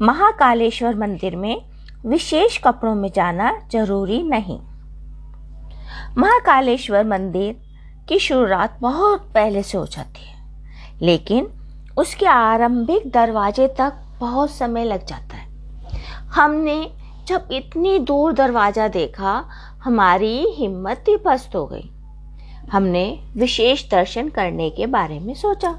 महाकालेश्वर मंदिर में विशेष कपड़ों में जाना ज़रूरी नहीं। महाकालेश्वर मंदिर की शुरुआत बहुत पहले से हो जाती है, लेकिन उसके आरंभिक दरवाजे तक बहुत समय लग जाता है। हमने जब इतनी दूर दरवाज़ा देखा, हमारी हिम्मत ही पस्त हो गई। हमने विशेष दर्शन करने के बारे में सोचा,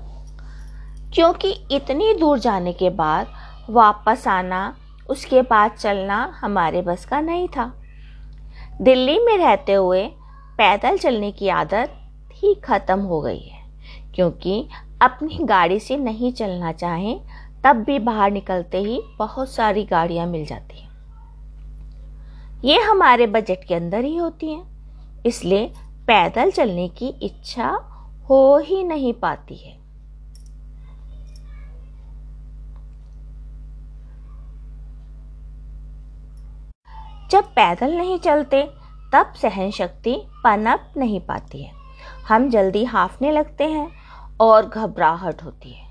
क्योंकि इतनी दूर जाने के बाद वापस आना, उसके बाद चलना हमारे बस का नहीं था। दिल्ली में रहते हुए पैदल चलने की आदत ही ख़त्म हो गई है, क्योंकि अपनी गाड़ी से नहीं चलना चाहें, तब भी बाहर निकलते ही बहुत सारी गाड़ियाँ मिल जाती हैं। ये हमारे बजट के अंदर ही होती हैं, इसलिए पैदल चलने की इच्छा हो ही नहीं पाती है। जब पैदल नहीं चलते, तब सहन शक्ति पनप नहीं पाती है। हम जल्दी हाफने लगते हैं और घबराहट होती है।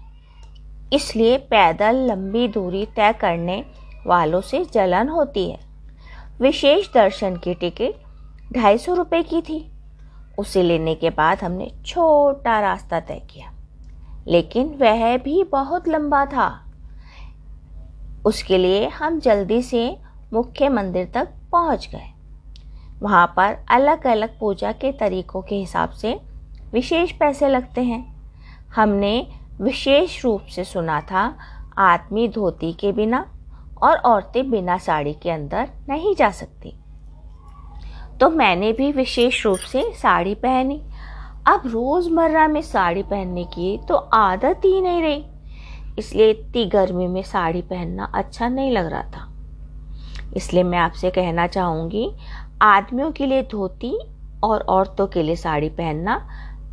इसलिए पैदल लंबी दूरी तय करने वालों से जलन होती है। विशेष दर्शन की टिकट ढाई सौ रुपये की थी। उसे लेने के बाद हमने छोटा रास्ता तय किया। लेकिन वह भी बहुत लंबा था। उसके लिए हम जल्दी से मुख्य मंदिर तक पहुँच गए। वहाँ पर अलग अलग पूजा के तरीकों के हिसाब से विशेष पैसे लगते हैं। हमने विशेष रूप से सुना था, आदमी धोती के बिना और औरतें बिना साड़ी के अंदर नहीं जा सकती। तो मैंने भी विशेष रूप से साड़ी पहनी। अब रोज़मर्रा में साड़ी पहनने की तो आदत ही नहीं रही। इसलिए इतनी गर्मी में साड़ी पहनना अच्छा नहीं लग रहा था। इसलिए मैं आपसे कहना चाहूँगी, आदमियों के लिए धोती और औरतों के लिए साड़ी पहनना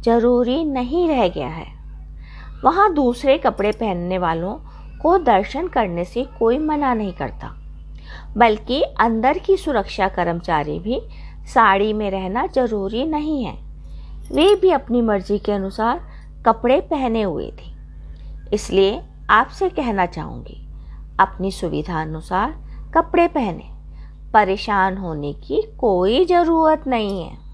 ज़रूरी नहीं रह गया है। वहाँ दूसरे कपड़े पहनने वालों को दर्शन करने से कोई मना नहीं करता, बल्कि अंदर की सुरक्षा कर्मचारी भी साड़ी में रहना ज़रूरी नहीं है। वे भी अपनी मर्ज़ी के अनुसार कपड़े पहने हुए थे। इसलिए आपसे कहना चाहूँगी, अपनी सुविधा अनुसार कपड़े पहने। परेशान होने की कोई ज़रूरत नहीं है।